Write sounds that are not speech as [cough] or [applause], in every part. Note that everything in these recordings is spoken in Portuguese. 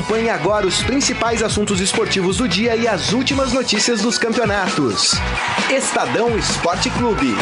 Acompanhe agora os principais assuntos esportivos do dia e as últimas notícias dos campeonatos. Estadão Esporte Clube.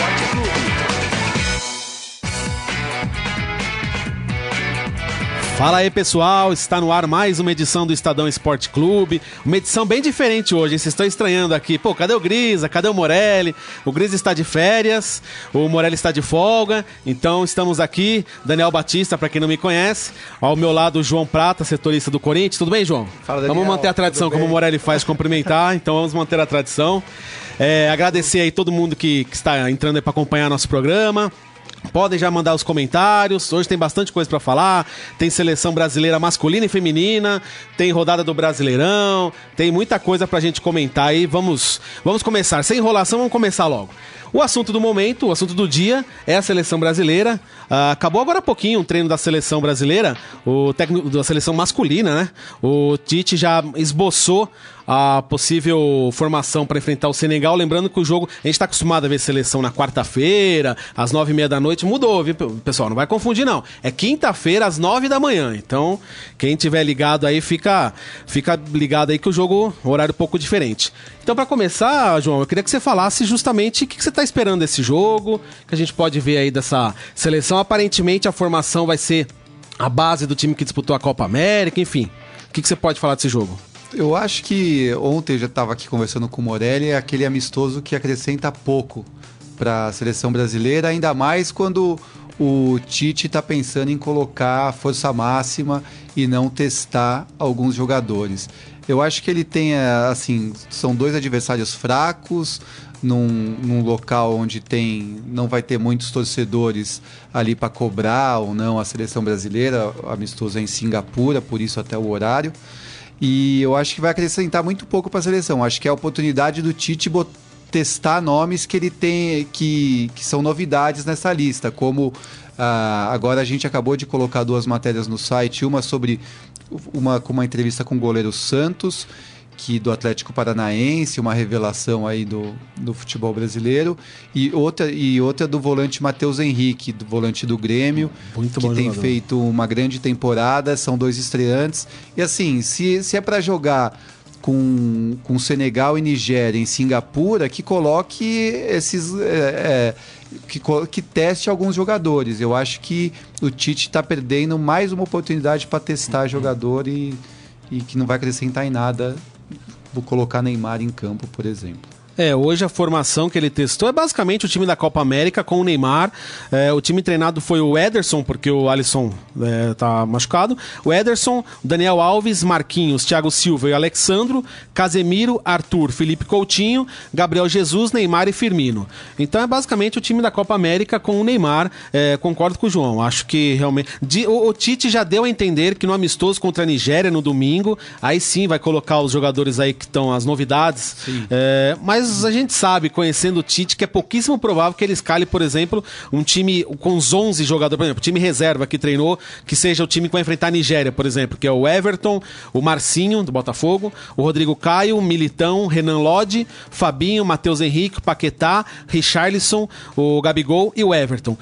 Fala aí pessoal, está no ar mais uma edição do Estadão Esporte Clube. Uma edição bem diferente hoje, hein? vocês estão estranhando aqui. Pô, cadê o Grisa? Cadê o Morelli? O Grisa está de férias, o Morelli está de folga. Então estamos aqui, Daniel Batista, para quem não me conhece. Ao meu lado, o João Prata, setorista do Corinthians. Tudo bem, João? Fala, Daniel. Vamos manter a tradição, como o Morelli faz, cumprimentar. Então vamos manter a tradição. É, agradecer aí todo mundo que, que está entrando aí para acompanhar nosso programa. Podem já mandar os comentários. Hoje tem bastante coisa para falar. Tem seleção brasileira masculina e feminina, tem rodada do Brasileirão, tem muita coisa pra gente comentar aí. Vamos, vamos começar. Sem enrolação, vamos começar logo. O assunto do momento, o assunto do dia é a seleção brasileira. Uh, acabou agora há pouquinho o treino da seleção brasileira, o técnico da seleção masculina, né? O Tite já esboçou a possível formação para enfrentar o Senegal. Lembrando que o jogo, a gente está acostumado a ver seleção na quarta-feira, às nove e meia da noite. Mudou, viu, pessoal? Não vai confundir, não. É quinta-feira, às nove da manhã. Então, quem tiver ligado aí, fica, fica ligado aí que o jogo, horário um pouco diferente. Então, para começar, João, eu queria que você falasse justamente o que, que você está esperando desse jogo, que a gente pode ver aí dessa seleção. Aparentemente, a formação vai ser a base do time que disputou a Copa América, enfim. O que, que você pode falar desse jogo? Eu acho que ontem eu já estava aqui conversando com o Morelli, é aquele amistoso que acrescenta pouco para a seleção brasileira, ainda mais quando o Tite está pensando em colocar força máxima e não testar alguns jogadores. Eu acho que ele tem, assim, são dois adversários fracos, num, num, local onde tem não vai ter muitos torcedores ali para cobrar ou não a seleção brasileira, amistoso é em Singapura, por isso até o horário. E eu acho que vai acrescentar muito pouco para a seleção. Acho que é a oportunidade do Tite testar nomes que ele tem que, que são novidades nessa lista, como ah, agora a gente acabou de colocar duas matérias no site, uma sobre uma com uma entrevista com o goleiro Santos que do Atlético Paranaense, uma revelação aí do, do futebol brasileiro, e outra, e outra do volante Matheus Henrique, do volante do Grêmio, Muito que tem jogador. feito uma grande temporada, são dois estreantes. E assim, se, se é para jogar com, com Senegal e Nigéria em Singapura, que coloque esses. É, é, que, que teste alguns jogadores. Eu acho que o Tite está perdendo mais uma oportunidade para testar uhum. jogador e, e que não vai acrescentar em nada vou colocar Neymar em campo, por exemplo. É, hoje a formação que ele testou é basicamente o time da Copa América com o Neymar. É, o time treinado foi o Ederson, porque o Alisson é, tá machucado. O Ederson, Daniel Alves, Marquinhos, Thiago Silva e Alexandro, Casemiro, Arthur, Felipe Coutinho, Gabriel Jesus, Neymar e Firmino. Então é basicamente o time da Copa América com o Neymar. É, concordo com o João. Acho que realmente. O, o Tite já deu a entender que no amistoso contra a Nigéria no domingo, aí sim vai colocar os jogadores aí que estão as novidades. É, mas mas a gente sabe, conhecendo o Tite, que é pouquíssimo provável que ele escale, por exemplo, um time com os 11 jogadores, por exemplo, time reserva que treinou, que seja o time que vai enfrentar a Nigéria, por exemplo, que é o Everton, o Marcinho, do Botafogo, o Rodrigo Caio, o Militão, Renan Lodge, Fabinho, Matheus Henrique, Paquetá, Richarlison, o Gabigol e o Everton.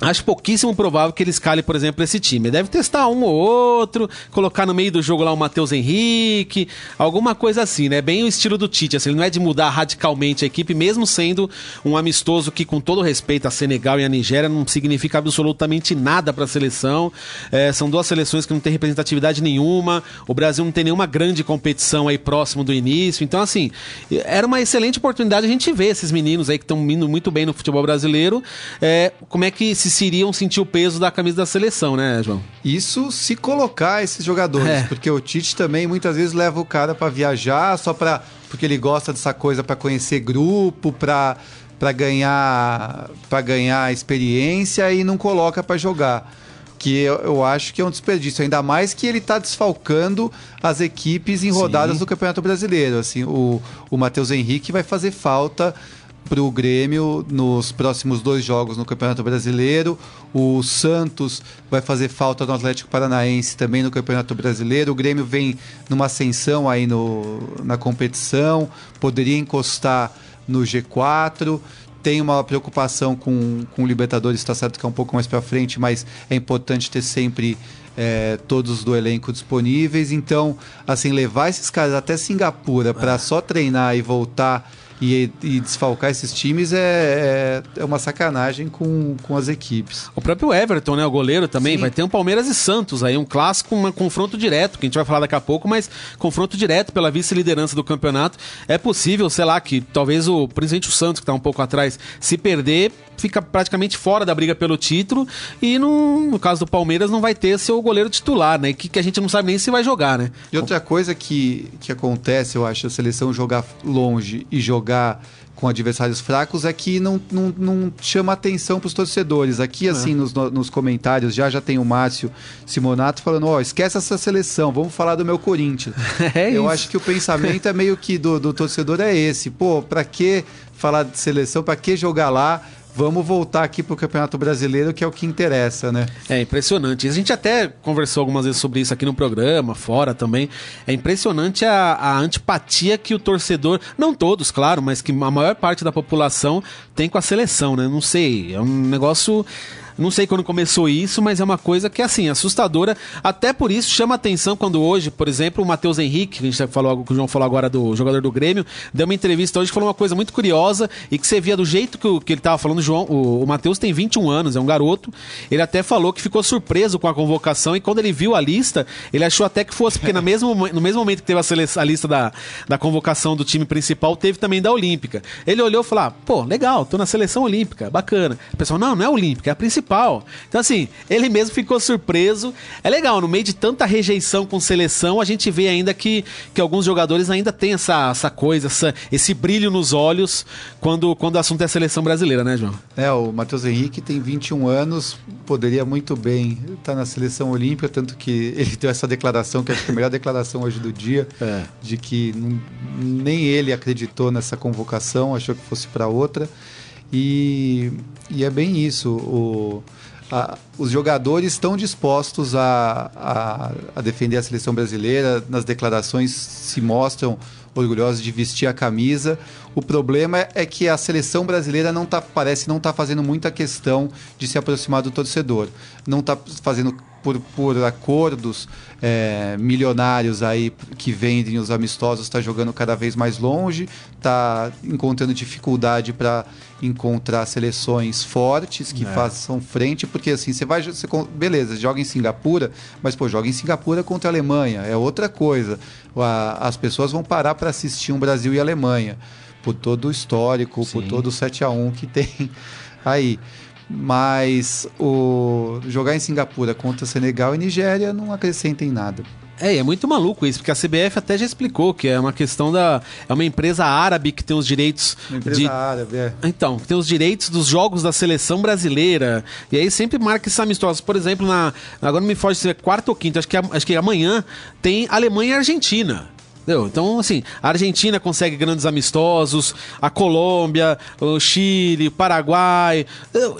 Acho pouquíssimo provável que ele escale, por exemplo, esse time. Deve testar um ou outro, colocar no meio do jogo lá o Matheus Henrique, alguma coisa assim, né? Bem o estilo do Tite. Assim, ele não é de mudar radicalmente a equipe, mesmo sendo um amistoso que, com todo respeito a Senegal e a Nigéria, não significa absolutamente nada para a seleção. É, são duas seleções que não têm representatividade nenhuma. O Brasil não tem nenhuma grande competição aí próximo do início. Então, assim, era uma excelente oportunidade a gente ver esses meninos aí que estão indo muito bem no futebol brasileiro. É, como é que se iriam sentir o peso da camisa da seleção, né, João? Isso se colocar esses jogadores, é. porque o Tite também muitas vezes leva o cara para viajar só para porque ele gosta dessa coisa para conhecer grupo, para para ganhar para ganhar experiência e não coloca para jogar que eu, eu, acho que é um desperdício, ainda mais que ele está desfalcando as equipes em rodadas Sim. do Campeonato Brasileiro. Assim, o, o Matheus Henrique vai fazer falta para o Grêmio nos próximos dois jogos no Campeonato Brasileiro. O Santos vai fazer falta no Atlético Paranaense também no Campeonato Brasileiro. O Grêmio vem numa ascensão aí no, na competição, poderia encostar no G4. tem uma preocupação com, com o Libertadores, está certo que é um pouco mais para frente, mas é importante ter sempre é, todos do elenco disponíveis. Então, assim, levar esses caras até Singapura para só treinar e voltar e, e desfalcar esses times é, é, é, uma sacanagem com, com as equipes. O próprio Everton, né, o goleiro também, Sim. vai ter um Palmeiras e Santos aí, um clássico, um confronto direto, que a gente vai falar daqui a pouco, mas confronto direto pela vice-liderança do campeonato. É possível, sei lá, que talvez o, principalmente o Santos, que está um pouco atrás, se perder, fica praticamente fora da briga pelo título e no, no caso do Palmeiras não vai ter seu goleiro titular, né? Que, que a gente não sabe nem se vai jogar, né? E outra coisa que, que acontece, eu acho, a seleção jogar longe e jogar com adversários fracos é que não, não, não chama atenção para os torcedores. Aqui, assim, é. nos, nos comentários, já já tem o Márcio Simonato falando: ó, oh, esquece essa seleção, vamos falar do meu Corinthians. [laughs] É Eu acho que o pensamento é meio que do, do torcedor é esse: pô, para que falar de seleção, para que jogar lá? Vamos voltar aqui para o Campeonato Brasileiro, que é o que interessa, né? É impressionante. A gente até conversou algumas vezes sobre isso aqui no programa, fora também. É impressionante a, a antipatia que o torcedor, não todos, claro, mas que a maior parte da população tem com a seleção, né? Não sei, é um negócio não sei quando começou isso, mas é uma coisa que é assim, assustadora. Até por isso chama atenção quando hoje, por exemplo, o Matheus Henrique, que a gente falou, que o João falou agora do jogador do Grêmio, deu uma entrevista hoje que falou uma coisa muito curiosa e que você via do jeito que, que ele estava falando, João, o, o Matheus tem 21 anos, é um garoto. Ele até falou que ficou surpreso com a convocação e quando ele viu a lista, ele achou até que fosse, porque no [laughs] mesmo, no mesmo momento que teve a, a lista da, da convocação do time principal, teve também da Olímpica. Ele olhou e falou: ah, pô, legal, tô na seleção olímpica, bacana. O pessoal, não, não é olímpica, é a principal principal. Então, assim, ele mesmo ficou surpreso. É legal, no meio de tanta rejeição com seleção, a gente vê ainda que, que alguns jogadores ainda têm essa, essa coisa, essa, esse brilho nos olhos quando, quando o assunto é a seleção brasileira, né, João? É, o Matheus Henrique tem 21 anos, poderia muito bem estar na seleção olímpica, tanto que [laughs] ele deu essa declaração, que acho que é a melhor declaração hoje do dia, é. de que nem ele acreditou nessa convocação, achou que fosse para outra. E, e é bem isso. O, a, os jogadores estão dispostos a, a, a, defender a seleção brasileira, nas declarações se mostram orgulhosos de vestir a camisa. O problema é que a seleção brasileira não tá, parece não estar tá fazendo muita questão de se aproximar do torcedor. Não está fazendo por, por acordos é, milionários aí que vendem os amistosos, está jogando cada vez mais longe, está encontrando dificuldade para encontrar seleções fortes que é. façam frente, porque assim, você vai. Você, beleza, joga em Singapura, mas pô, joga em Singapura contra a Alemanha, é outra coisa. As pessoas vão parar para assistir um Brasil e Alemanha, por todo o histórico, Sim. por todo o 7 a 1 que tem aí. Mas o jogar em Singapura contra Senegal e Nigéria não acrescenta em nada. É, é muito maluco isso, porque a CBF até já explicou que é uma questão da. É uma empresa árabe que tem os direitos. Uma empresa de, árabe, é. Então, tem os direitos dos jogos da seleção brasileira. E aí sempre marca esses amistosos. Por exemplo, na. Agora não me foge se é quarta ou quinta, acho que, acho que amanhã tem Alemanha e Argentina. Entendeu? Então, assim, a Argentina consegue grandes amistosos, a Colômbia, o Chile, o Paraguai.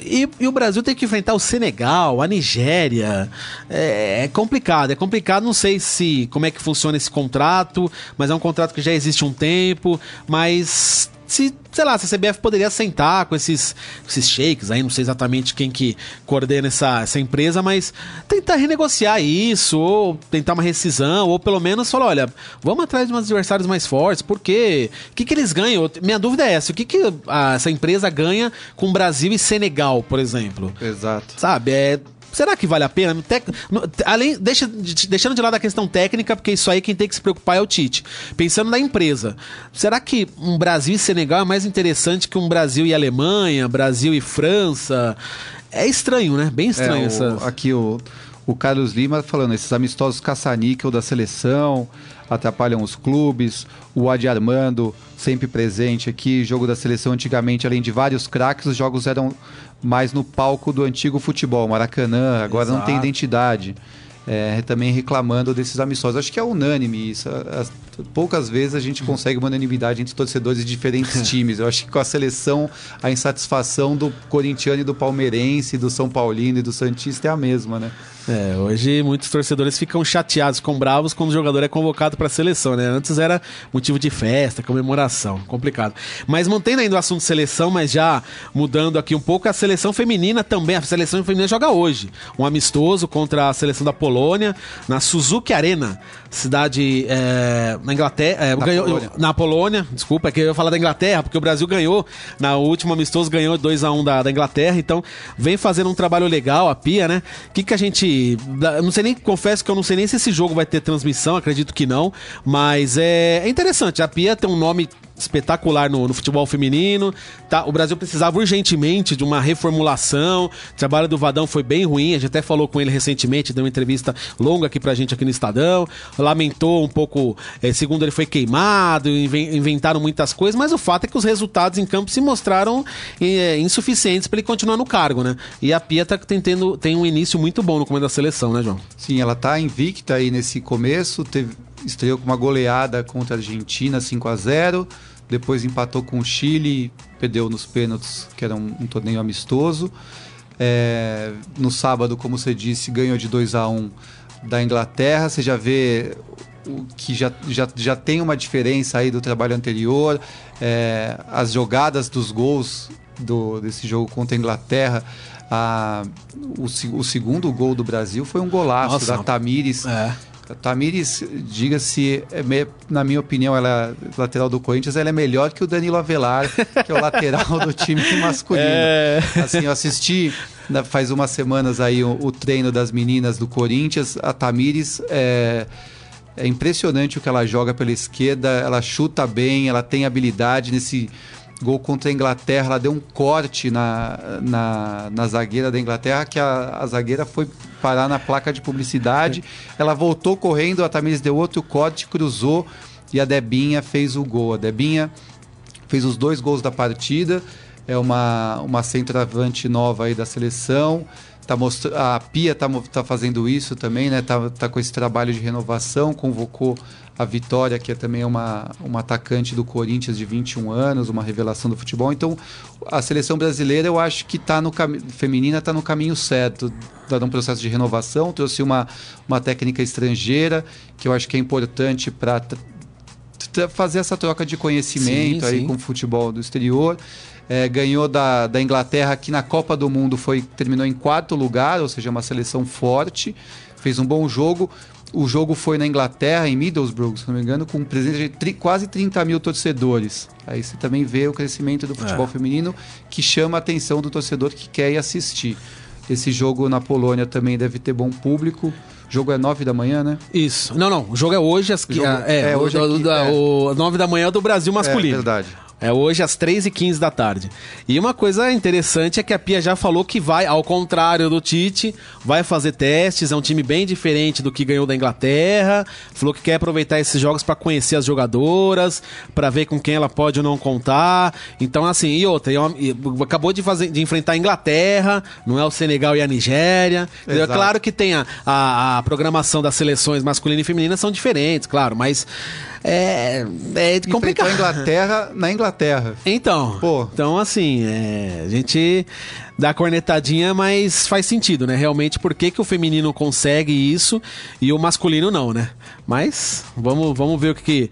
E, e o Brasil tem que enfrentar o Senegal, a Nigéria. É, é, complicado, é complicado. Não sei se como é que funciona esse contrato, mas é um contrato que já existe um tempo. Mas se, sei lá, se a CBF poderia sentar com esses, esses shakes aí, não sei exatamente quem que coordena essa, essa empresa, mas tentar renegociar isso, ou tentar uma rescisão, ou pelo menos falar, olha, vamos atrás de uns adversários mais fortes, porque o que, que eles ganham? Minha dúvida é essa, o que, que a, essa empresa ganha com Brasil e Senegal, por exemplo? Exato. Sabe, é Será que vale a pena? Tec... Além, deixa, deixando de lado a questão técnica, porque isso aí quem tem que se preocupar é o Tite. Pensando na empresa, será que um Brasil e Senegal é mais interessante que um Brasil e Alemanha, Brasil e França? É estranho, né? Bem estranho é, essa. Aqui o, o Carlos Lima falando, esses amistosos caça-níquel da seleção atrapalham os clubes. O Adi Armando, sempre presente aqui. Jogo da seleção antigamente, além de vários craques, os jogos eram mais no palco do antigo futebol, Maracanã, agora Exato. não tem identidade. É, também reclamando desses amistosos. Acho que é unânime isso. Poucas vezes a gente consegue uma unanimidade entre torcedores de diferentes [laughs] times. Eu acho que com a seleção, a insatisfação do corintiano e do palmeirense, do São Paulino e do Santista é a mesma, né? É, hoje muitos torcedores ficam chateados, ficam bravos quando o jogador é convocado para a seleção, né? Antes era motivo de festa, comemoração, complicado. Mas mantendo ainda o assunto seleção, mas já mudando aqui um pouco, a seleção feminina também, a seleção feminina joga hoje. Um amistoso contra a seleção da Polônia, na Suzuki Arena, cidade é, na Inglaterra, é, Na ganhou, Polônia. na Polônia, desculpa, é que eu ia falar da Inglaterra, porque o Brasil ganhou, na última amistoso ganhou 2x1 da, da Inglaterra, então vem fazendo um trabalho legal, a Pia, né? O que, que a gente. Não sei nem, confesso que eu não sei nem se esse jogo vai ter transmissão, acredito que não, mas é, é interessante. A Pia tem um nome espetacular no, no futebol feminino. Tá? O Brasil precisava urgentemente de uma reformulação. O trabalho do Vadão foi bem ruim. A gente até falou com ele recentemente, deu uma entrevista longa aqui pra gente aqui no Estadão. Lamentou um pouco, eh, segundo ele foi queimado, inven- inventaram muitas coisas, mas o fato é que os resultados em campo se mostraram eh, insuficientes para ele continuar no cargo, né? E a Pia tá tentando, tem um início muito bom no comando da seleção, né, João? Sim, ela tá invicta aí nesse começo, teve, estreou com uma goleada contra a Argentina 5 a 0 depois empatou com o Chile, perdeu nos pênaltis, que era um, um torneio amistoso. É, no sábado, como você disse, ganhou de 2 a 1 da Inglaterra. Você já vê o que já, já, já tem uma diferença aí do trabalho anterior. É, as jogadas dos gols do, desse jogo contra a Inglaterra. a- o, o segundo gol do Brasil foi um golaço Nossa, da Tamires. É. A Tamires, diga-se, é na minha opinião, ela é lateral do Corinthians, ela é melhor que o Danilo Avelar, que é o lateral do time [laughs] masculino. É. Assim, eu assisti na- faz umas semanas aí o, o treino das meninas do Corinthians. A Tamires é, é impressionante o que ela joga pela esquerda, ela chuta bem, ela tem habilidade nesse gol contra a Inglaterra, ela deu um corte na, na, na zagueira da Inglaterra, que a, a zagueira foi parar na placa de publicidade. Ela voltou correndo, a Tamires deu outro corte, cruzou e a Debinha fez o gol. A Debinha fez os dois gols da partida. É uma, uma centroavante nova aí da seleção. Tá mostra... A Pia tá, tá fazendo isso também, né? Tá, tá com esse trabalho de renovação, convocou a Vitória, que é também uma, uma atacante do Corinthians de 21 anos, uma revelação do futebol. Então, a seleção brasileira, eu acho que tá no feminina está no caminho certo. Está num processo de renovação, trouxe uma, uma técnica estrangeira, que eu acho que é importante para fazer essa troca de conhecimento Sim, aí sim. com o futebol do exterior. É, ganhou da, da Inglaterra, que na Copa do Mundo foi terminou em quarto lugar, ou seja, uma seleção forte. Fez um bom jogo. O jogo foi na Inglaterra, em Middlesbrough, se não me engano, com presença de tri- quase 30 mil torcedores. Aí você também vê o crescimento do futebol É. feminino, que chama a atenção do torcedor que quer ir assistir. Esse jogo na Polônia também deve ter bom público. O jogo é 9 da manhã, né? Isso. Não, não. O jogo é hoje às jogo- é, é, o- hoje o, aqui, da- é. o 9 da manhã do Brasil masculino. É verdade. É hoje às 3h15 da tarde. E uma coisa interessante é que a Pia já falou que vai, ao contrário do Tite, vai fazer testes. É um time bem diferente do que ganhou da Inglaterra. Falou que quer aproveitar esses jogos para conhecer as jogadoras, para ver com quem ela pode ou não contar. Então, assim, e outra, e acabou de, fazer, de enfrentar a Inglaterra, não é o Senegal e a Nigéria. É claro que tem a, a, a programação das seleções masculina e feminina são diferentes, claro, mas é, é Enfrentou complicado. a Inglaterra na Inglaterra. Então, Pô. então assim, é, a gente dá cornetadinha, mas faz sentido, né? Realmente, por que, que o feminino consegue isso e o masculino não, né? Mas vamos, vamos ver o que, que,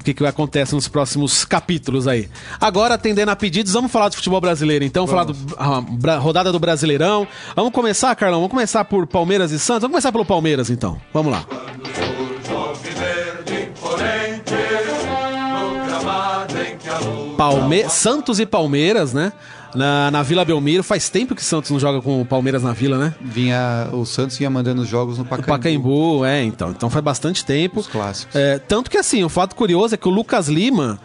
o que, que acontece nos próximos capítulos aí. Agora, atendendo a pedidos, vamos falar do futebol brasileiro, então, falar do a bra- rodada do Brasileirão. Vamos começar, Carlão? Vamos começar por Palmeiras e Santos? Vamos começar pelo Palmeiras, então. Vamos lá. Palme Santos e Palmeiras, né? Na, na Vila Belmiro. Faz tempo que Santos não joga com o Palmeiras na Vila, né? Vinha, o Santos vinha mandando os jogos no O Pacaembu. Pacaembu, é, então. Então faz bastante tempo. Os clássicos. É, tanto que assim, o fato curioso é que o Lucas Lima,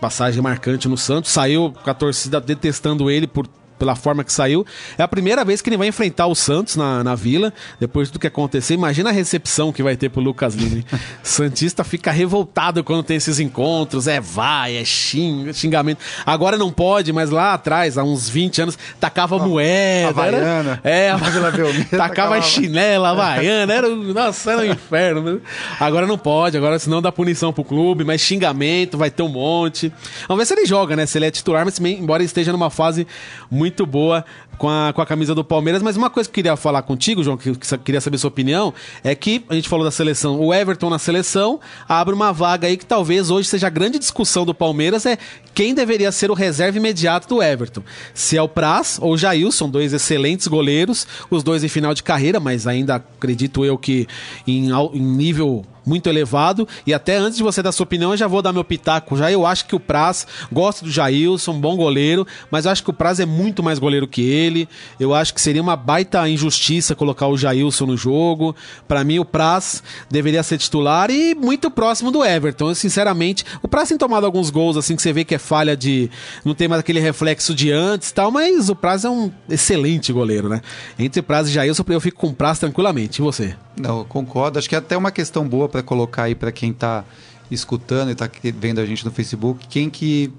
passagem marcante no Santos, saiu com a torcida detestando ele por pela forma que saiu. É a primeira vez que ele vai enfrentar o Santos na, na Vila, depois de tudo que aconteceu. Imagina a recepção que vai ter pro Lucas Lima. [laughs] Santista fica revoltado quando tem esses encontros. É vai, é xing, xingamento. Agora não pode, mas lá atrás, há uns 20 anos, tacava oh, [laughs] [laughs] moeda. Havaiana. Era, é, tacava, tacava chinela, havaiana. Era, nossa, era um inferno. Né? Agora não pode, agora senão dá punição pro clube, mas xingamento, vai ter um monte. Vamos ver se ele joga, né? Se ele é titular, mas embora esteja numa fase muito boa com a, com a camisa do Palmeiras. Mas uma coisa que eu queria falar contigo, João, que, que queria saber sua opinião, é que a gente falou da seleção, o Everton na seleção abre uma vaga aí que talvez hoje seja a grande discussão do Palmeiras é quem deveria ser o reserva imediato do Everton. Se é o Praz ou o Jailson, dois excelentes goleiros, os dois em final de carreira, mas ainda acredito eu que em, em nível muito elevado. E até antes de você dar sua opinião, eu já vou dar meu pitaco. Já eu acho que o Praz, gosto do Jailson, bom goleiro, mas eu acho que o Praz é muito mais goleiro que ele. Eu acho que seria uma baita injustiça colocar o Jailson no jogo. Para mim, o Praz deveria ser titular e muito próximo do Everton. Eu, sinceramente, o Praz tem tomado alguns gols assim que você vê que é falha de. Não tem mais aquele reflexo de antes tal, mas o Praz é um excelente goleiro, né? Entre Praz e Jailson, eu fico com o Praz tranquilamente. E você? Não, concordo. Acho que é até uma questão boa para colocar aí para quem está escutando e está vendo a gente no Facebook, quem que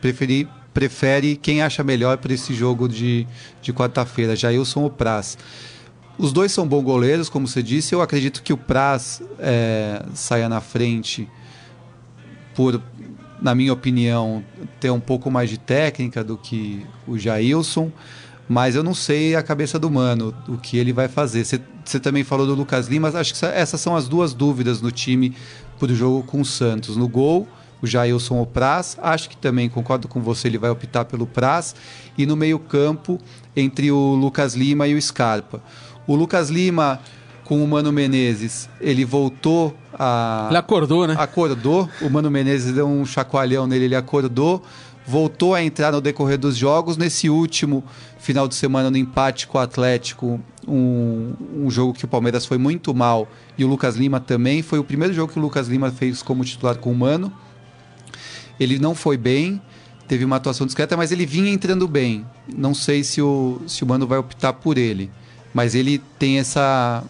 preferir, prefere, quem acha melhor para esse jogo de, de quarta-feira, Jailson ou Praz. Os dois são bons goleiros, como você disse. Eu acredito que o Praz é, saia na frente por, na minha opinião, ter um pouco mais de técnica do que o Jailson mas eu não sei a cabeça do mano, o que ele vai fazer. Você também falou do Lucas Lima, acho que essas são as duas dúvidas no time para o jogo com o Santos. No gol, o Jailson ou Praz, acho que também concordo com você, ele vai optar pelo Praz. E no meio-campo, entre o Lucas Lima e o Scarpa. O Lucas Lima com o Mano Menezes, ele voltou a. Ele acordou, né? Acordou. O Mano Menezes deu um chacoalhão nele, ele acordou voltou a entrar no decorrer dos jogos. Nesse último final de semana, no empate com o Atlético, um, um jogo que o Palmeiras foi muito mal e o Lucas Lima também. Foi o primeiro jogo que o Lucas Lima fez como titular com o Mano. Ele não foi bem, teve uma atuação discreta, mas ele vinha entrando bem. Não sei se o, se o Mano vai optar por ele, mas ele tem essa.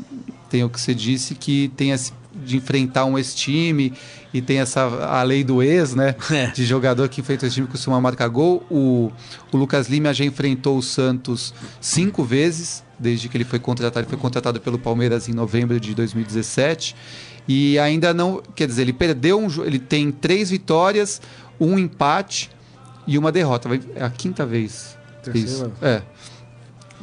Tem o que você disse, que tem esse de enfrentar um ex-time e tem essa a lei do ex, né? É. De jogador que enfrenta o time costuma marcar gol. O, o Lucas Lima já enfrentou o Santos cinco vezes desde que ele foi contratado. Ele foi contratado pelo Palmeiras em novembro de 2017 e ainda não, quer dizer, ele perdeu um, ele tem três vitórias, um empate e uma derrota. É a quinta vez. Terceira. Isso. É.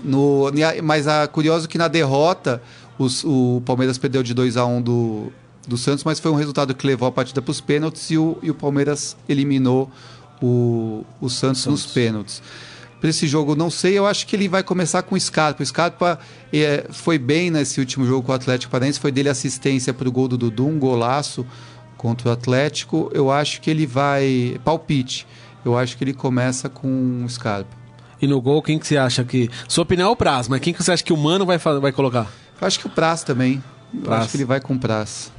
No, mas a curioso que na derrota os, o Palmeiras perdeu de 2 a 1 um do, do Santos, mas foi um resultado que levou a partida para os pênaltis e o, e o Palmeiras eliminou o, o Santos, Santos. nos pênaltis. Para esse jogo, não sei, eu acho que ele vai começar com o Scarpa. O Scarpa é, foi bem nesse último jogo com o Atlético Paranaense, foi dele assistência para o gol do Dudu, um golaço contra o Atlético. Eu acho que ele vai. Palpite. Eu acho que ele começa com o Scarpa. E no gol, quem que você acha que. Sua opinião é o Praz, mas quem que você acha que o Mano vai, vai colocar? Eu acho que o Praz também. Eu acho que ele vai com o Praz.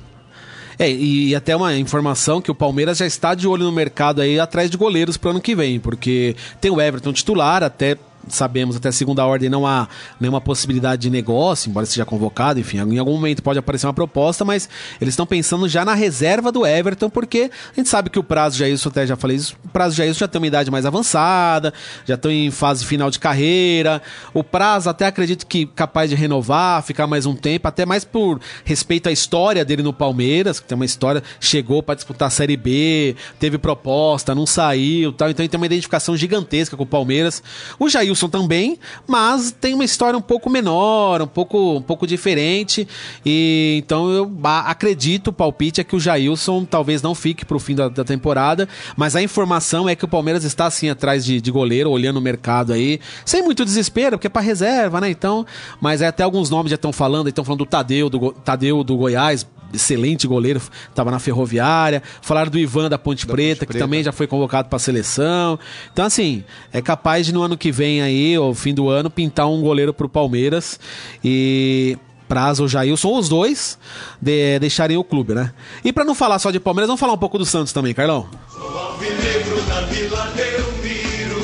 É, e até uma informação que o Palmeiras já está de olho no mercado aí atrás de goleiros para o ano que vem, porque tem o Everton titular, até sabemos até segunda ordem não há nenhuma possibilidade de negócio, embora seja convocado, enfim, em algum momento pode aparecer uma proposta, mas eles estão pensando já na reserva do Everton, porque a gente sabe que o prazo já isso, até já falei isso, o prazo já isso, já tem uma idade mais avançada, já estão em fase final de carreira, o prazo até acredito que capaz de renovar, ficar mais um tempo, até mais por respeito à história dele no Palmeiras, que tem uma história, chegou para disputar a Série B, teve proposta, não saiu, tal, então ele tem uma identificação gigantesca com o Palmeiras. O Jair Wilson também, mas tem uma história um pouco menor, um pouco, um pouco diferente. E então eu acredito, o palpite é que o Jailson talvez não fique para o fim da, da, temporada, mas a informação é que o Palmeiras está assim atrás de, de goleiro, olhando o mercado aí, sem muito desespero, porque é para reserva, né? Então, mas é, até alguns nomes já estão falando, estão falando do Tadeu, do Tadeu do Goiás, excelente goleiro, estava na Ferroviária. Falaram do Ivan da Ponte, da Preta, Ponte que Preta. também já foi convocado para a seleção. Então, assim, é capaz de no ano que vem aí, ou fim do ano, pintar um goleiro para o Palmeiras. E Prazo ou Jailson, os dois, de, deixarem o clube, né? E para não falar só de Palmeiras, vamos falar um pouco do Santos também, Carlão. Sou alvinegro da Vila Belmiro,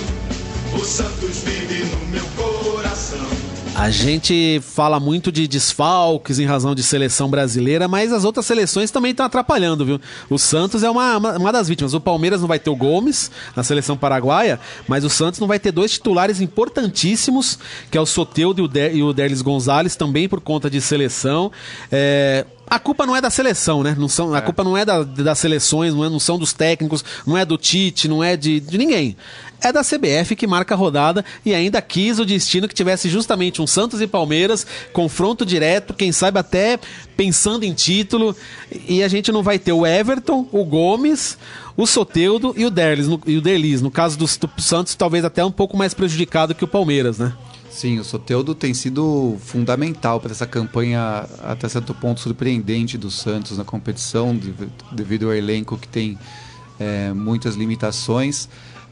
o Santos vive A gente fala muito de desfalques em razão de seleção brasileira, mas as outras seleções também estão atrapalhando, viu? O Santos é uma, uma das vítimas. O Palmeiras não vai ter o Gomes na seleção paraguaia, mas o Santos não vai ter dois titulares importantíssimos, que é o Soteudo e o, De e o Derlis Gonzalez, também por conta de seleção. É, a culpa não é da seleção, né? Não são, a é. culpa não é da, das seleções, não, é, não são dos técnicos, não é do Tite, não é de, de ninguém. É da CBF que marca a rodada e ainda quis o destino que tivesse justamente um Santos e Palmeiras, confronto direto, quem sabe até pensando em título. E a gente não vai ter o Everton, o Gomes, o Soteudo e o Derlis, no, e o Derlis. No caso do, Santos, talvez até um pouco mais prejudicado que o Palmeiras, né? Sim, o Soteudo tem sido fundamental para essa campanha até certo ponto surpreendente do Santos na competição, devido ao elenco que tem é, muitas limitações.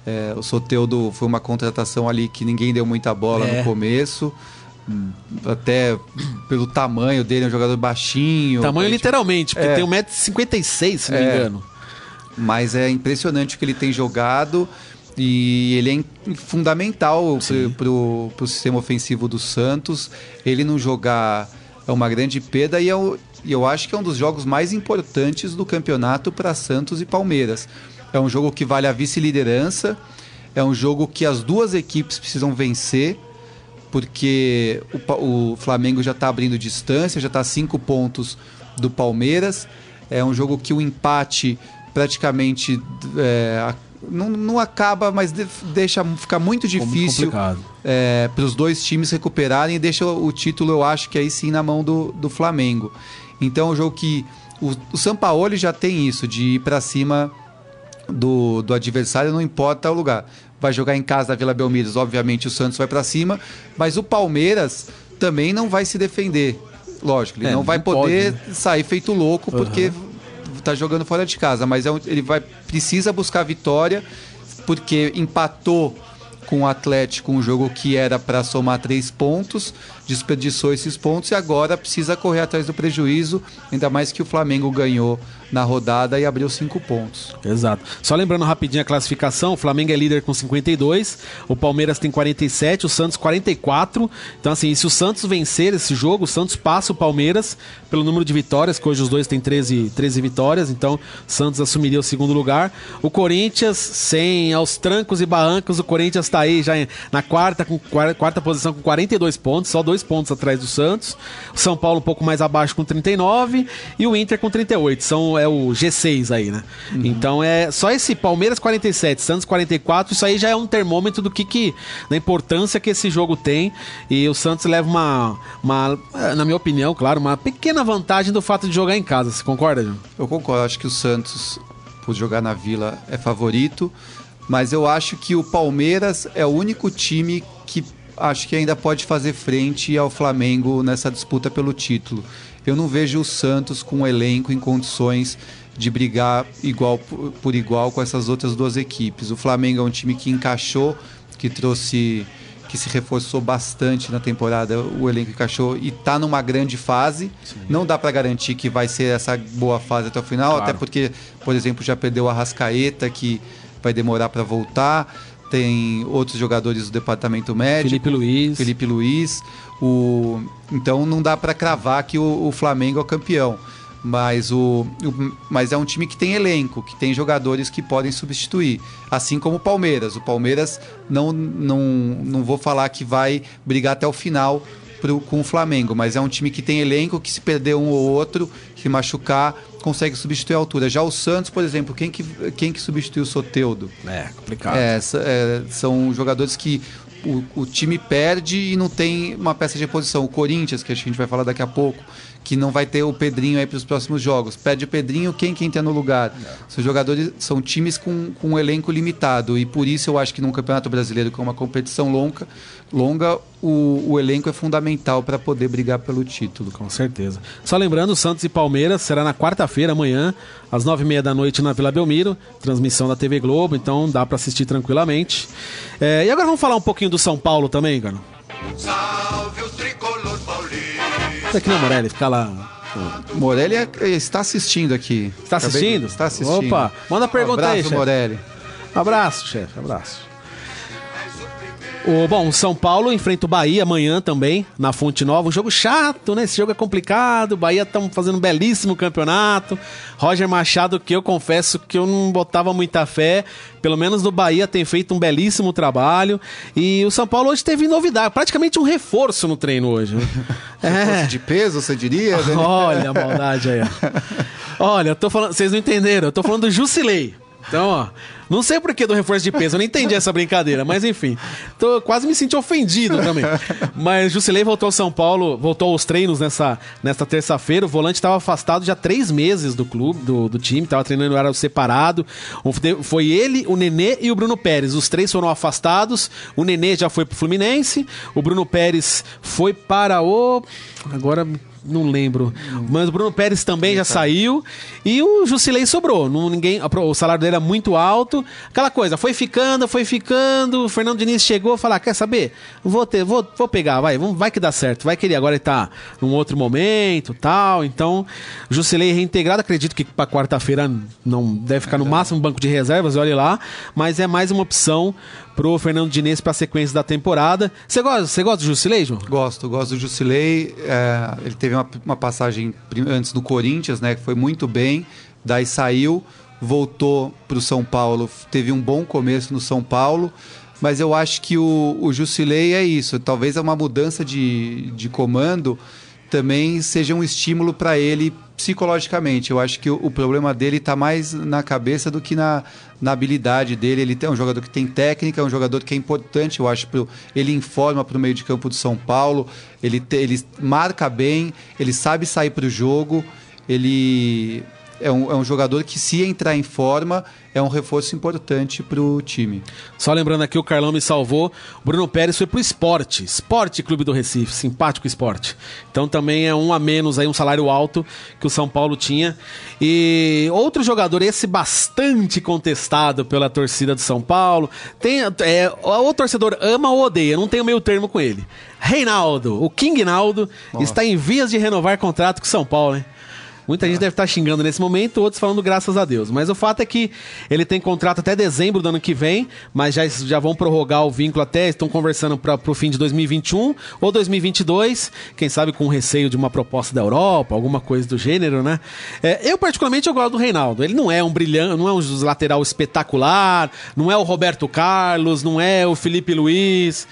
É, o Soteudo foi uma contratação ali que ninguém deu muita bola é. no começo. Até pelo tamanho dele, é um jogador baixinho. Tamanho literalmente, porque é, tem 1,56m, se não me é. engano. Mas é impressionante o que ele tem jogado. E ele é fundamental para o sistema ofensivo do Santos. Ele não jogar é uma grande perda e eu, eu acho que é um dos jogos mais importantes do campeonato para Santos e Palmeiras. É um jogo que vale a vice-liderança, é um jogo que as duas equipes precisam vencer, porque o, o Flamengo já está abrindo distância, já está a cinco pontos do Palmeiras. É um jogo que o empate praticamente é, não, não acaba, mas deixa ficar muito difícil é, para os dois times recuperarem e deixa o título, eu acho que aí sim, na mão do, do Flamengo. Então é um jogo que o, o Sampaoli já tem isso, de ir para cima do, do adversário, não importa o lugar. Vai jogar em casa da Vila Belmiro, obviamente o Santos vai para cima, mas o Palmeiras também não vai se defender. Lógico, ele é, não vai poder pode, né? sair feito louco, porque uhum está jogando fora de casa, mas é um, ele vai precisa buscar vitória porque empatou com o Atlético um jogo que era para somar três pontos, desperdiçou esses pontos e agora precisa correr atrás do prejuízo, ainda mais que o Flamengo ganhou na rodada e abriu cinco pontos. Exato. Só lembrando rapidinho a classificação, o Flamengo é líder com 52, o Palmeiras tem 47, o Santos 44. Então assim, se o Santos vencer esse jogo, o Santos passa o Palmeiras pelo número de vitórias, que hoje os dois têm 13, 13 vitórias, então o Santos assumiria o segundo lugar. O Corinthians, sem aos trancos e barrancos, o Corinthians está aí já na quarta, com, quarta posição com 42 pontos, só dois pontos atrás do Santos. O São Paulo um pouco mais abaixo com 39 e o Inter com 38. São é o G6 aí, né? Uhum. Então é só esse Palmeiras 47, Santos 44, isso aí já é um termômetro do que, que da importância que esse jogo tem. E o Santos leva uma, uma, na minha opinião, claro, uma pequena vantagem do fato de jogar em casa. Você concorda, João? Eu concordo, acho que o Santos, por jogar na Vila, é favorito. Mas eu acho que o Palmeiras é o único time que acho que ainda pode fazer frente ao Flamengo nessa disputa pelo título eu não vejo o Santos com um elenco em condições de brigar igual por igual com essas outras duas equipes. O Flamengo é um time que encaixou, que trouxe que se reforçou bastante na temporada, o elenco encaixou e está numa grande fase. Sim. Não dá para garantir que vai ser essa boa fase até o final, claro. até porque, por exemplo, já perdeu a Rascaeta, que vai demorar para voltar. Tem outros jogadores do departamento médico. Felipe Luiz. Felipe Luiz. O, então não dá para cravar que o, o, Flamengo é o campeão. Mas, o, o, mas é um time que tem elenco, que tem jogadores que podem substituir. Assim como o Palmeiras. O Palmeiras não, não, não vou falar que vai brigar até o final pro, com o Flamengo, mas é um time que tem elenco que se perder um ou outro, se machucar, consegue substituir a altura. Já o Santos, por exemplo, quem que, quem que substituiu o Soteudo? É, complicado. É, é, são jogadores que o, o, time perde e não tem uma peça de reposição. O Corinthians, que a gente vai falar daqui a pouco, que não vai ter o Pedrinho aí para os próximos jogos. Perde o Pedrinho, quem quem tem no lugar? São jogadores, são times com, com um elenco limitado e por isso eu acho que num Campeonato Brasileiro com uma competição longa, longa o, o elenco é fundamental para poder brigar pelo título. Com certeza. Só lembrando, Santos e Palmeiras será na quarta-feira, amanhã, às nove e meia da noite na Vila Belmiro, transmissão da TV Globo, então dá para assistir tranquilamente. É, e agora vamos falar um pouquinho do São Paulo também, cara. Salve o tricolor paulista. Aqui na Morelli, fica lá. Morelli é, está assistindo aqui. Está assistindo? Está assistindo. Opa, manda pergunta um abraço, aí, chefe. Morelli. Abraço, chefe, abraço. O, bom, o São Paulo enfrenta o Bahia amanhã também, na Fonte Nova. Um jogo chato, né? Esse jogo é complicado. O Bahia estão fazendo um belíssimo campeonato. Roger Machado, que eu confesso que eu não botava muita fé. Pelo menos no Bahia tem feito um belíssimo trabalho. E o São Paulo hoje teve novidade, praticamente um reforço no treino hoje. Né? [laughs] é. de peso, você diria? Né? Olha a maldade aí. [laughs] Olha, eu tô falando, vocês não entenderam, eu tô falando do Jusilei. Então, ó, não sei por que do reforço de peso, eu não entendi essa brincadeira, mas enfim. Tô, quase me senti ofendido também. Mas Jusilei voltou ao São Paulo, voltou aos treinos nessa, nessa terça-feira. O volante estava afastado já três meses do clube, do, do time, estava treinando era separado. Foi ele, o Nenê e o Bruno Pérez. Os três foram afastados. O Nenê já foi pro Fluminense, o Bruno Pérez foi para o. Agora não lembro. Mas o Bruno Pérez também já saiu. E o Jusilei sobrou. Não, ninguém, o salário dele era muito alto. Aquela coisa, foi ficando, foi ficando. O Fernando Diniz chegou a falar: quer saber? Vou ter, vou, vou pegar, vai, vai que dá certo. Vai que ele agora está num outro momento tal. Então, Jusilei reintegrado, acredito que para quarta-feira não deve ficar no máximo banco de reservas, olhe lá. Mas é mais uma opção pro Fernando Diniz para a sequência da temporada. Você gosta, você gosta do Jusilei, João? Gosto, gosto do Jusilei. É, ele teve uma, uma, passagem antes no Corinthians, né, que foi muito bem. Daí saiu, voltou para o São Paulo, teve um bom começo no São Paulo. Mas eu acho que o, o Jusilei é isso. Talvez é uma mudança de, de comando também seja um estímulo para ele psicologicamente. Eu acho que o, o problema dele está mais na cabeça do que na, na habilidade dele. Ele é um jogador que tem técnica, é um jogador que é importante, eu acho. Pro, ele informa para o meio de campo do São Paulo, ele, te, ele marca bem, ele sabe sair para o jogo, ele é um, é um jogador que, se entrar em forma, é um reforço importante para o time. Só lembrando aqui, o Carlão me salvou. O Bruno Pérez foi para o esporte. Esporte Clube do Recife. Simpático esporte. Então também é um a menos aí, um salário alto que o São Paulo tinha. E outro jogador, esse bastante contestado pela torcida do São Paulo. Tem, é, o torcedor ama ou odeia, não tem o meio termo com ele. Reinaldo, o King Naldo, Nossa. está em vias de renovar contrato com o São Paulo, hein? Muita gente deve estar xingando nesse momento, outros falando graças a Deus. Mas o fato é que ele tem contrato até dezembro do ano que vem, mas já, já vão prorrogar o vínculo até, estão conversando para o fim de 2021 ou 2022, quem sabe com receio de uma proposta da Europa, alguma coisa do gênero, né? É, eu, particularmente, eu gosto do Reinaldo. Ele não é um brilhante, não é um lateral espetacular, não é o Roberto Carlos, não é o Felipe Luiz,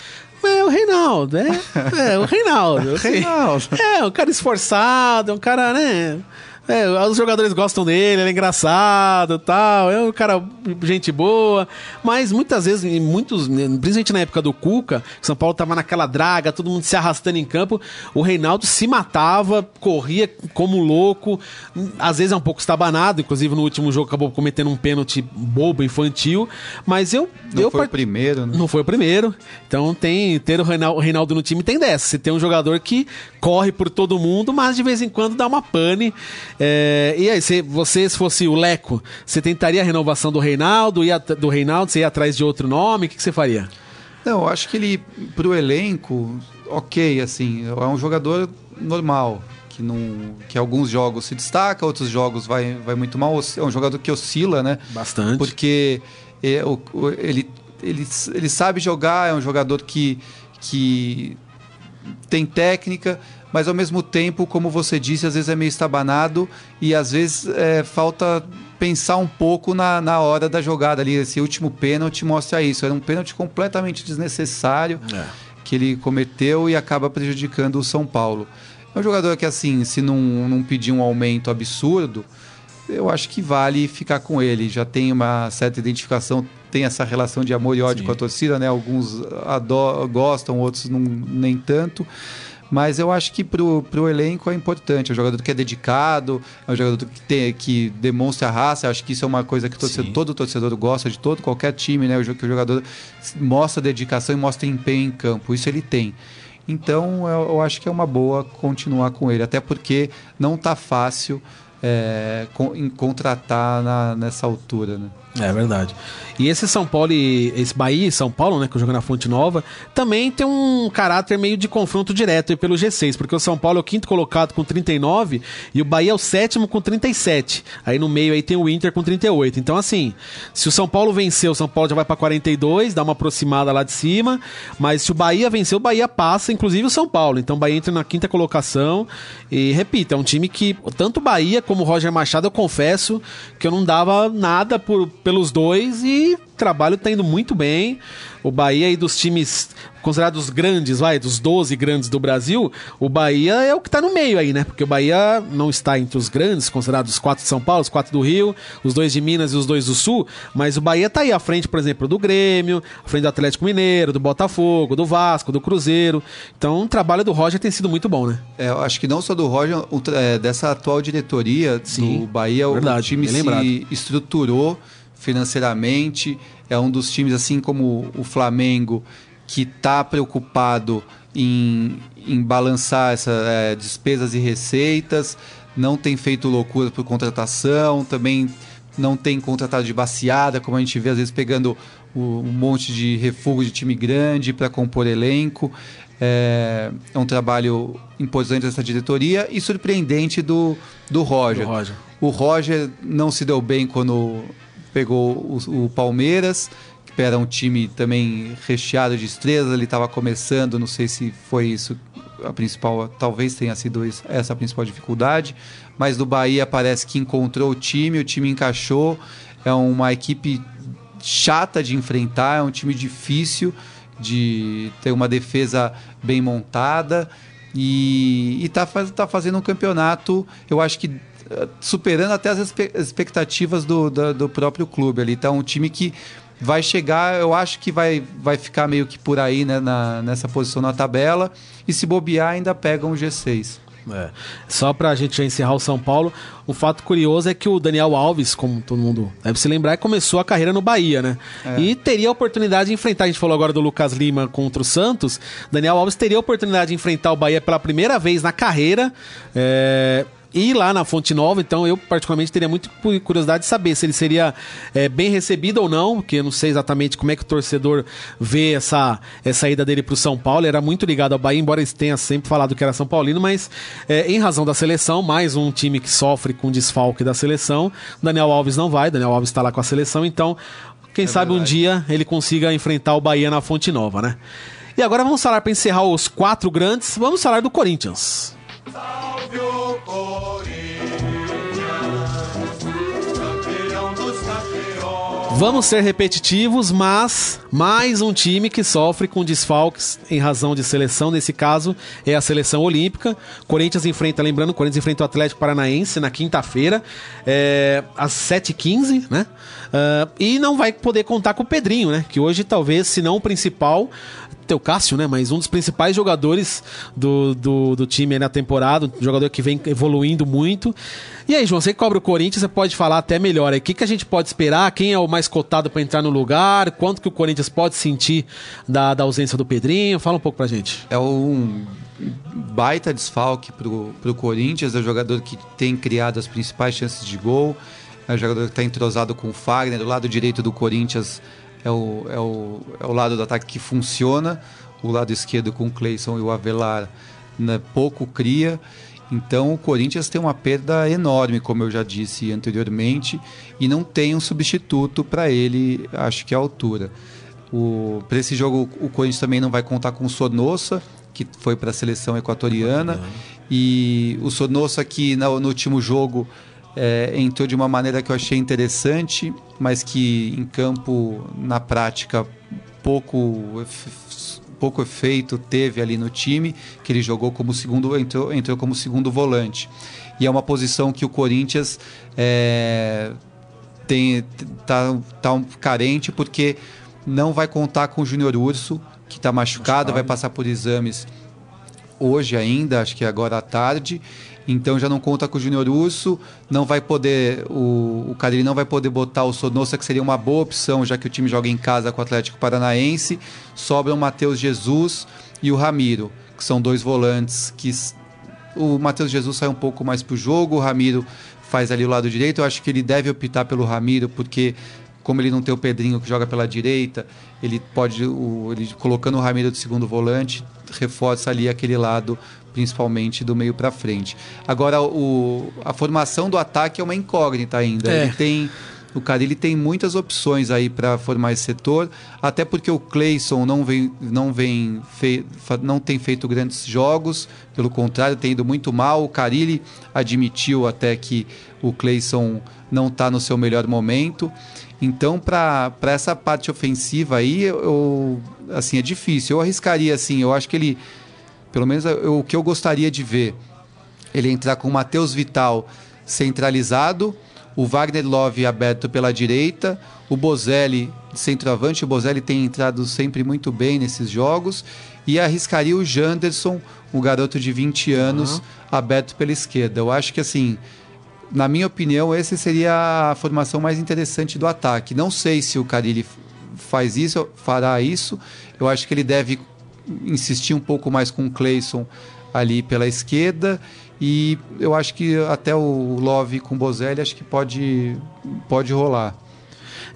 é o Reinaldo, é, [laughs] é o Reinaldo. Reinaldo. É, um cara esforçado, um cara, né? É, os jogadores gostam dele, ele é engraçado tal. É um cara, gente boa. Mas muitas vezes, muitos, principalmente na época do Cuca, São Paulo tava naquela draga, todo mundo se arrastando em campo. O Reinaldo se matava, corria como louco. Às vezes é um pouco estabanado, inclusive no último jogo acabou cometendo um pênalti bobo, infantil. Mas eu. Não eu foi part... o primeiro, né? Não foi o primeiro. Então tem. Ter o Reinaldo, o Reinaldo no time tem dessa. Você tem um jogador que corre por todo mundo, mas de vez em quando dá uma pane. É, e aí, se você se fosse o Leco, você tentaria a renovação do Reinaldo, ia, do Reinaldo, você ia atrás de outro nome? O que, que você faria? Não, eu acho que ele, pro elenco, ok, assim, é um jogador normal, que, não, que alguns jogos se destaca, outros jogos vai, vai muito mal. É um jogador que oscila, né? Bastante. Porque é, o, ele, ele, ele sabe jogar, é um jogador que, que tem técnica, mas ao mesmo tempo, como você disse, às vezes é meio estabanado e às vezes é, falta pensar um pouco na, na hora da jogada ali. Esse último pênalti mostra isso. Era um pênalti completamente desnecessário é. que ele cometeu e acaba prejudicando o São Paulo. É um jogador que, assim, se não, não pedir um aumento absurdo, eu acho que vale ficar com ele. Já tem uma certa identificação, tem essa relação de amor e ódio Sim. com a torcida, né? Alguns ador, gostam, outros não, nem tanto. Mas eu acho que pro, pro elenco é importante. É um jogador que é dedicado, é um jogador que, tem, que demonstra raça. Eu acho que isso é uma coisa que torcedor, todo torcedor gosta de todo, qualquer time, né? Que o jogador mostra dedicação e mostra empenho em campo. Isso ele tem. Então eu, eu acho que é uma boa continuar com ele, até porque não tá fácil é, com, em contratar na, nessa altura, né? É verdade. E esse São Paulo e esse Bahia e São Paulo, né, que joga na Fonte Nova, também tem um caráter meio de confronto direto pelo G6, porque o São Paulo é o quinto colocado com 39 e o Bahia é o sétimo com 37. Aí no meio aí tem o Inter com 38. Então assim, se o São Paulo vencer, o São Paulo já vai para 42, dá uma aproximada lá de cima, mas se o Bahia vencer, o Bahia passa, inclusive o São Paulo. Então o Bahia entra na quinta colocação e repito, é um time que tanto o Bahia como o Roger Machado eu confesso que eu não dava nada por, pelos dois e o trabalho tá indo muito bem. O Bahia aí dos times considerados grandes, vai, dos 12 grandes do Brasil, o Bahia é o que tá no meio aí, né? Porque o Bahia não está entre os grandes, considerados os quatro de São Paulo, os quatro do Rio, os dois de Minas e os dois do Sul, mas o Bahia tá aí à frente, por exemplo, do Grêmio, à frente do Atlético Mineiro, do Botafogo, do Vasco, do Cruzeiro. Então, o trabalho do Roger tem sido muito bom, né? É, eu acho que não só do Roger, é, dessa atual diretoria Sim, do Bahia, verdade, o time se estruturou financeiramente, é um dos times, assim como o Flamengo, que está preocupado em, em balançar essas é, despesas e receitas, não tem feito loucura por contratação, também não tem contratado de baseada, como a gente vê às vezes pegando um monte de refúgio de time grande para compor elenco. É, é, um trabalho importante dessa diretoria e surpreendente do, do Roger. do Roger. O Roger não se deu bem quando pegou o, o Palmeiras, que era um time também recheado de estrelas, ele estava começando, não sei se foi isso a principal, talvez tenha sido essa a principal dificuldade, mas do Bahia parece que encontrou o time, o time encaixou, é uma equipe chata de enfrentar, é um time difícil de ter uma defesa bem montada e está tá fazendo um campeonato, eu acho que superando até as expectativas do, do, do próprio clube ali. Então, um time que vai chegar, eu acho que vai, vai ficar meio que por aí né, na, nessa posição na tabela. E se bobear, ainda pega um G6. É. Só pra gente encerrar o São Paulo, um fato curioso é que o Daniel Alves, como todo mundo deve se lembrar, começou a carreira no Bahia, né? É. E teria a oportunidade de enfrentar, a gente falou agora do Lucas Lima contra o Santos, Daniel Alves teria a oportunidade de enfrentar o Bahia pela primeira vez na carreira. É e lá na Fonte Nova, então eu particularmente teria muito curiosidade de saber se ele seria é, bem recebido ou não, porque eu não sei exatamente como é que o torcedor vê essa, essa ida dele para o São Paulo. Ele era muito ligado ao Bahia, embora ele tenha sempre falado que era São Paulino, mas é, em razão da seleção, mais um time que sofre com desfalque da seleção. Daniel Alves não vai, Daniel Alves está lá com a seleção, então quem é sabe verdade. um dia ele consiga enfrentar o Bahia na Fonte Nova, né? E agora vamos falar para encerrar os quatro grandes, vamos falar do Corinthians. Salve o Vamos ser repetitivos, mas mais um time que sofre com desfalques em razão de seleção. Nesse caso, é a seleção olímpica. Corinthians enfrenta, lembrando, Corinthians enfrenta o Atlético Paranaense na quinta-feira, é, às 7h15, né? Uh, e não vai poder contar com o Pedrinho, né? Que hoje, talvez, se não o principal, o Cássio, né? Mas um dos principais jogadores do, do, do time na temporada, um jogador que vem evoluindo muito. E aí, João, você que cobra o Corinthians, você pode falar até melhor aí. O que, que a gente pode esperar? Quem é o mais cotado para entrar no lugar? Quanto que o Corinthians pode sentir da, da ausência do Pedrinho? Fala um pouco pra gente. É um baita desfalque pro, pro Corinthians, é o jogador que tem criado as principais chances de gol. É o jogador que está entrosado com o Fagner, do lado direito do Corinthians é o, é o, é o lado do ataque que funciona. O lado esquerdo com o Cleison e o Avelar né, pouco cria. Então o Corinthians tem uma perda enorme, como eu já disse anteriormente, e não tem um substituto para ele, acho que à altura. Para esse jogo, o Corinthians também não vai contar com o Sornossa, que foi para a seleção equatoriana. E o Sornossa, que no, no último jogo é, entrou de uma maneira que eu achei interessante, mas que em campo, na prática, pouco pouco efeito teve ali no time, que ele jogou como segundo, entrou, entrou como segundo volante. E é uma posição que o Corinthians é, tem, tá, tá um carente porque não vai contar com o Júnior Urso, que está machucado, machucado, vai passar por exames hoje ainda, acho que agora à tarde, então já não conta com o Júnior Urso, não vai poder, o, o Cadiri não vai poder botar o Sonossa, que seria uma boa opção, já que o time joga em casa com o Atlético Paranaense. Sobram o Matheus Jesus e o Ramiro, que são dois volantes que o Matheus Jesus sai um pouco mais para o jogo, o Ramiro faz ali o lado direito. Eu acho que ele deve optar pelo Ramiro, porque como ele não tem o Pedrinho que joga pela direita, ele pode, o, ele colocando o Ramiro de segundo volante, reforça ali aquele lado, principalmente do meio para frente. Agora, o, a formação do ataque é uma incógnita ainda. É. Ele tem o Carilli tem muitas opções aí para formar esse setor, até porque o Cleison não vem, não vem fe, não tem feito grandes jogos, pelo contrário, tem ido muito mal. O Carilli admitiu até que o Cleison não está no seu melhor momento. Então, para essa parte ofensiva aí, eu, assim, é difícil. Eu arriscaria assim, eu acho que ele, pelo menos eu, o que eu gostaria de ver, ele entrar com o Matheus Vital centralizado, o Wagner Love aberto pela direita, o Bozelli centroavante, o Bozelli tem entrado sempre muito bem nesses jogos, e arriscaria o Janderson, um garoto de 20 anos, uhum. aberto pela esquerda. Eu acho que assim, na minha opinião, essa seria a formação mais interessante do ataque. Não sei se o Carilli faz isso, fará isso. Eu acho que ele deve insistir um pouco mais com o Clayson ali pela esquerda e eu acho que até o Love com o Bozelli acho que pode, pode rolar.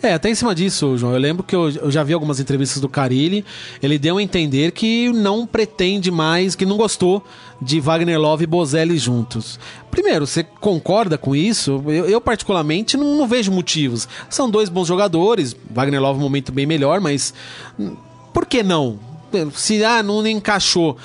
É, até em cima disso, João, eu lembro que eu, eu, já vi algumas entrevistas do Carilli, ele deu a entender que não pretende mais, que não gostou de Wagner Love e Bozelli juntos. Primeiro, você concorda com isso? Eu, eu particularmente, não, não, vejo motivos. São dois bons jogadores, Wagner Love um momento bem melhor, mas hum, por que não? Se ah, não encaixou,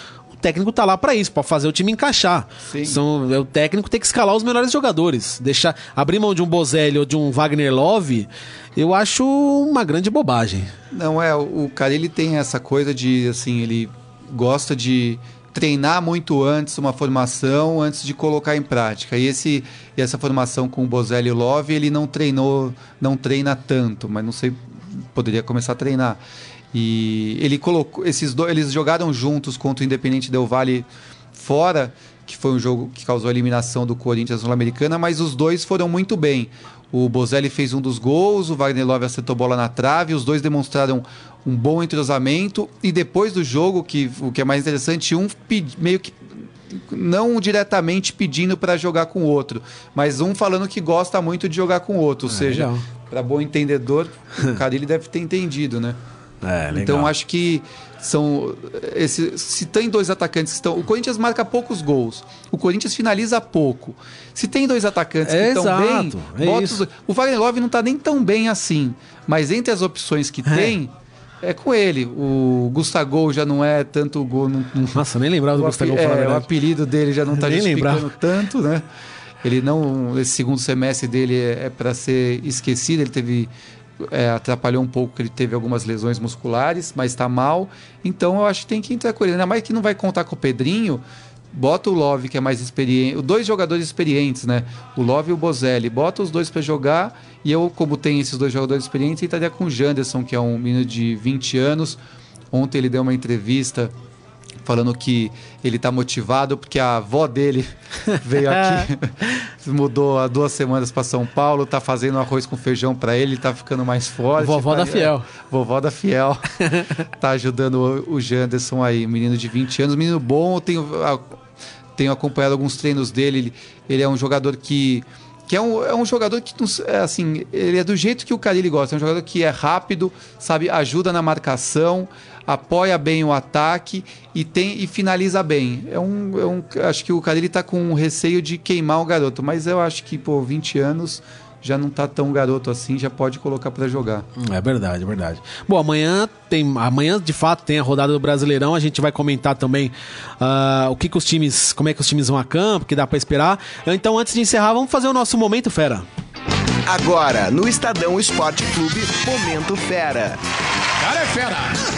técnico tá lá para isso, para fazer o time encaixar. São, é, o técnico tem que escalar os melhores jogadores. Deixar abrir mão de um Bozelli ou de um Wagner Love, eu acho uma grande bobagem. Não é, o cara ele tem essa coisa de assim, ele gosta de treinar muito antes uma formação antes de colocar em prática. E esse e essa formação com o Bozelli e o Love, ele não treinou, não treina tanto, mas não sei, poderia começar a treinar. E ele colocou esses dois, eles jogaram juntos contra o Independente Del Valle fora, que foi um jogo que causou a eliminação do Corinthians Sul-Americana, mas os dois foram muito bem. O Bozelli fez um dos gols, o Wagner Love acertou bola na trave, os dois demonstraram um bom entrosamento e depois do jogo, que o que é mais interessante, um meio que não diretamente pedindo para jogar com o outro, mas um falando que gosta muito de jogar com o outro, ou ah, seja, para bom entendedor, o [laughs] cara ele deve ter entendido, né? É, então acho que são esse, se tem dois atacantes que estão, o Corinthians marca poucos gols, o Corinthians finaliza pouco. Se tem dois atacantes é que estão bem, é bota os, o Wagner Love não está nem tão bem assim, mas entre as opções que é. tem é com ele. O Gustavo já não é tanto gol. Não, Nossa, nem lembrava do Gustavo. É, o apelido dele já não está justificando lembrava. tanto, né? Ele não. Esse segundo semestre dele é, é para ser esquecido. Ele teve é, atrapalhou um pouco que ele teve algumas lesões musculares, mas está mal. Então eu acho que tem que entrar com ele. Ainda mais que não vai contar com o Pedrinho. Bota o Love, que é mais experiente. Dois jogadores experientes, né? O Love e o Bozelli. Bota os dois para jogar. E eu, como tem esses dois jogadores experientes, entraria com o Janderson, que é um menino de 20 anos. Ontem ele deu uma entrevista falando que ele está motivado porque a avó dele [laughs] veio aqui, [laughs] mudou há duas semanas para São Paulo, está fazendo arroz com feijão para ele, está ficando mais forte. Vovó tá, da Fiel. É, vovó da Fiel. está [laughs] ajudando o, o Janderson aí, menino de 20 anos, menino bom, tenho, tenho acompanhado alguns treinos dele, ele, ele é um jogador que que é um, é um jogador que, é assim, ele é do jeito que o Carilli gosta. É um jogador que é rápido, sabe, ajuda na marcação, apoia bem o ataque e tem e finaliza bem. É um, é um acho que o cara ele tá com receio de queimar o garoto, mas eu acho que por 20 anos já não tá tão garoto assim, já pode colocar para jogar. É verdade, é verdade. Bom, amanhã tem, amanhã de fato tem a rodada do Brasileirão, a gente vai comentar também uh, o que, que os times, como é que os times vão a campo, que dá para esperar. Então, antes de encerrar, vamos fazer o nosso momento fera. Agora, no Estadão Esporte Clube, momento fera. Cara é fera.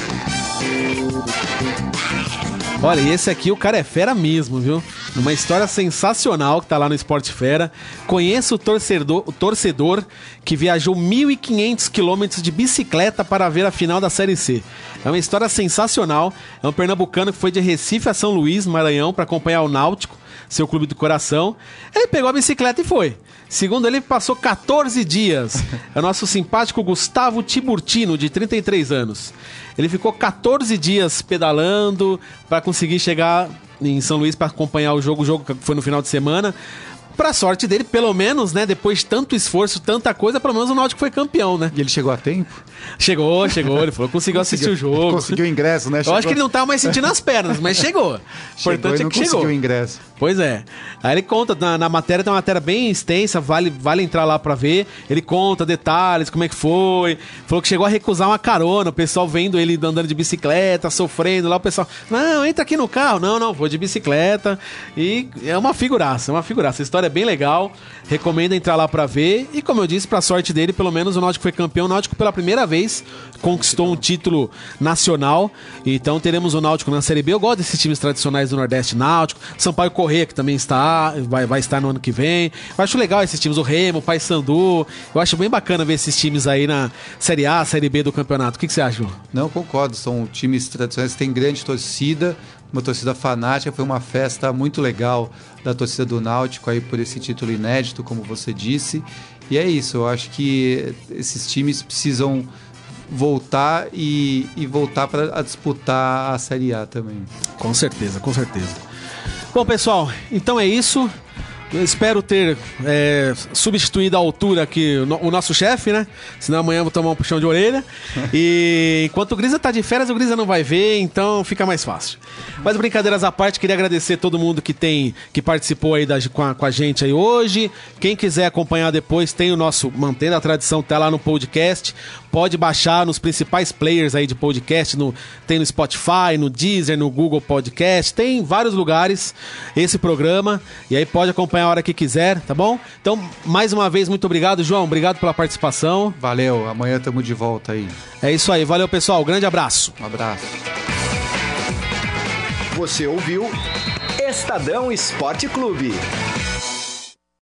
Olha, e esse aqui o cara é fera mesmo, viu? Uma história sensacional que tá lá no Esporte Fera. Conheço o torcedor, o torcedor que viajou 1.500 quilômetros de bicicleta para ver a final da Série C. É uma história sensacional. É um pernambucano que foi de Recife a São Luís, Maranhão, para acompanhar o Náutico, seu clube do coração. Ele pegou a bicicleta e foi. Segundo ele, passou 14 dias. É o nosso simpático Gustavo Tiburtino, de 33 anos. Ele ficou 14 dias pedalando para conseguir chegar em São Luís para acompanhar o jogo. O jogo foi no final de semana. Pra sorte dele, pelo menos, né, depois de tanto esforço, tanta coisa, pelo menos o Náutico foi campeão, né? E ele chegou a tempo? Chegou, chegou, ele falou, conseguiu assistir o jogo. Conseguiu o ingresso, né? Eu Chegou- acho que ele não tava mais sentindo as pernas, mas chegou. [laughs] Chegou importante é que chegou. conseguiu o ingresso. Pois é. Aí ele conta, na, na matéria tem uma matéria bem extensa, vale, vale entrar lá pra ver. Ele conta detalhes, como é que foi. Falou que chegou a recusar uma carona, o pessoal vendo ele andando de bicicleta, sofrendo lá, o pessoal, não, entra aqui no carro. Não, não, vou de bicicleta. E é uma figuraça, é uma figuraça. A história é bem legal, recomendo entrar lá pra ver. E como eu disse, pra sorte dele, pelo menos o Náutico foi campeão. O Náutico pela primeira vez conquistou um título nacional. Então teremos o Náutico na Série B. Eu gosto desses times tradicionais do Nordeste Náutico. Sampaio Corrêa, que também está, vai, vai estar no ano que vem. Eu acho legal esses times, o Remo, o Paysandu. Eu acho bem bacana ver esses times aí na Série A, Série B do campeonato. O que, que você acha, João? Não, concordo. São times tradicionais que têm grande torcida, uma torcida fanática. Foi uma festa muito legal da torcida do Náutico aí por esse título inédito, como você disse. E é isso, eu acho que esses times precisam voltar e, e voltar para disputar a Série A também. Com certeza, com certeza. Bom, pessoal, então é isso. Espero ter é, substituído a altura aqui o no- o nosso chefe, né? Senão amanhã vou tomar um puxão de orelha. E enquanto o Grisa tá de férias, o Grisa não vai ver, então fica mais fácil. Mas brincadeiras à parte, queria agradecer todo mundo que tem que participou aí da- com, a, com a gente aí hoje. Quem quiser acompanhar depois, tem o nosso Mantendo a Tradição, tá lá no podcast. Pode baixar nos principais players aí de podcast, no, tem no Spotify, no Deezer, no Google Podcast, tem em vários lugares esse programa. E aí pode acompanhar a hora que quiser, tá bom? Então, mais uma vez, muito obrigado, João. Obrigado pela participação. Valeu, amanhã estamos de volta aí. É isso aí, valeu pessoal, grande abraço. Um abraço. Você ouviu Estadão Esporte Clube.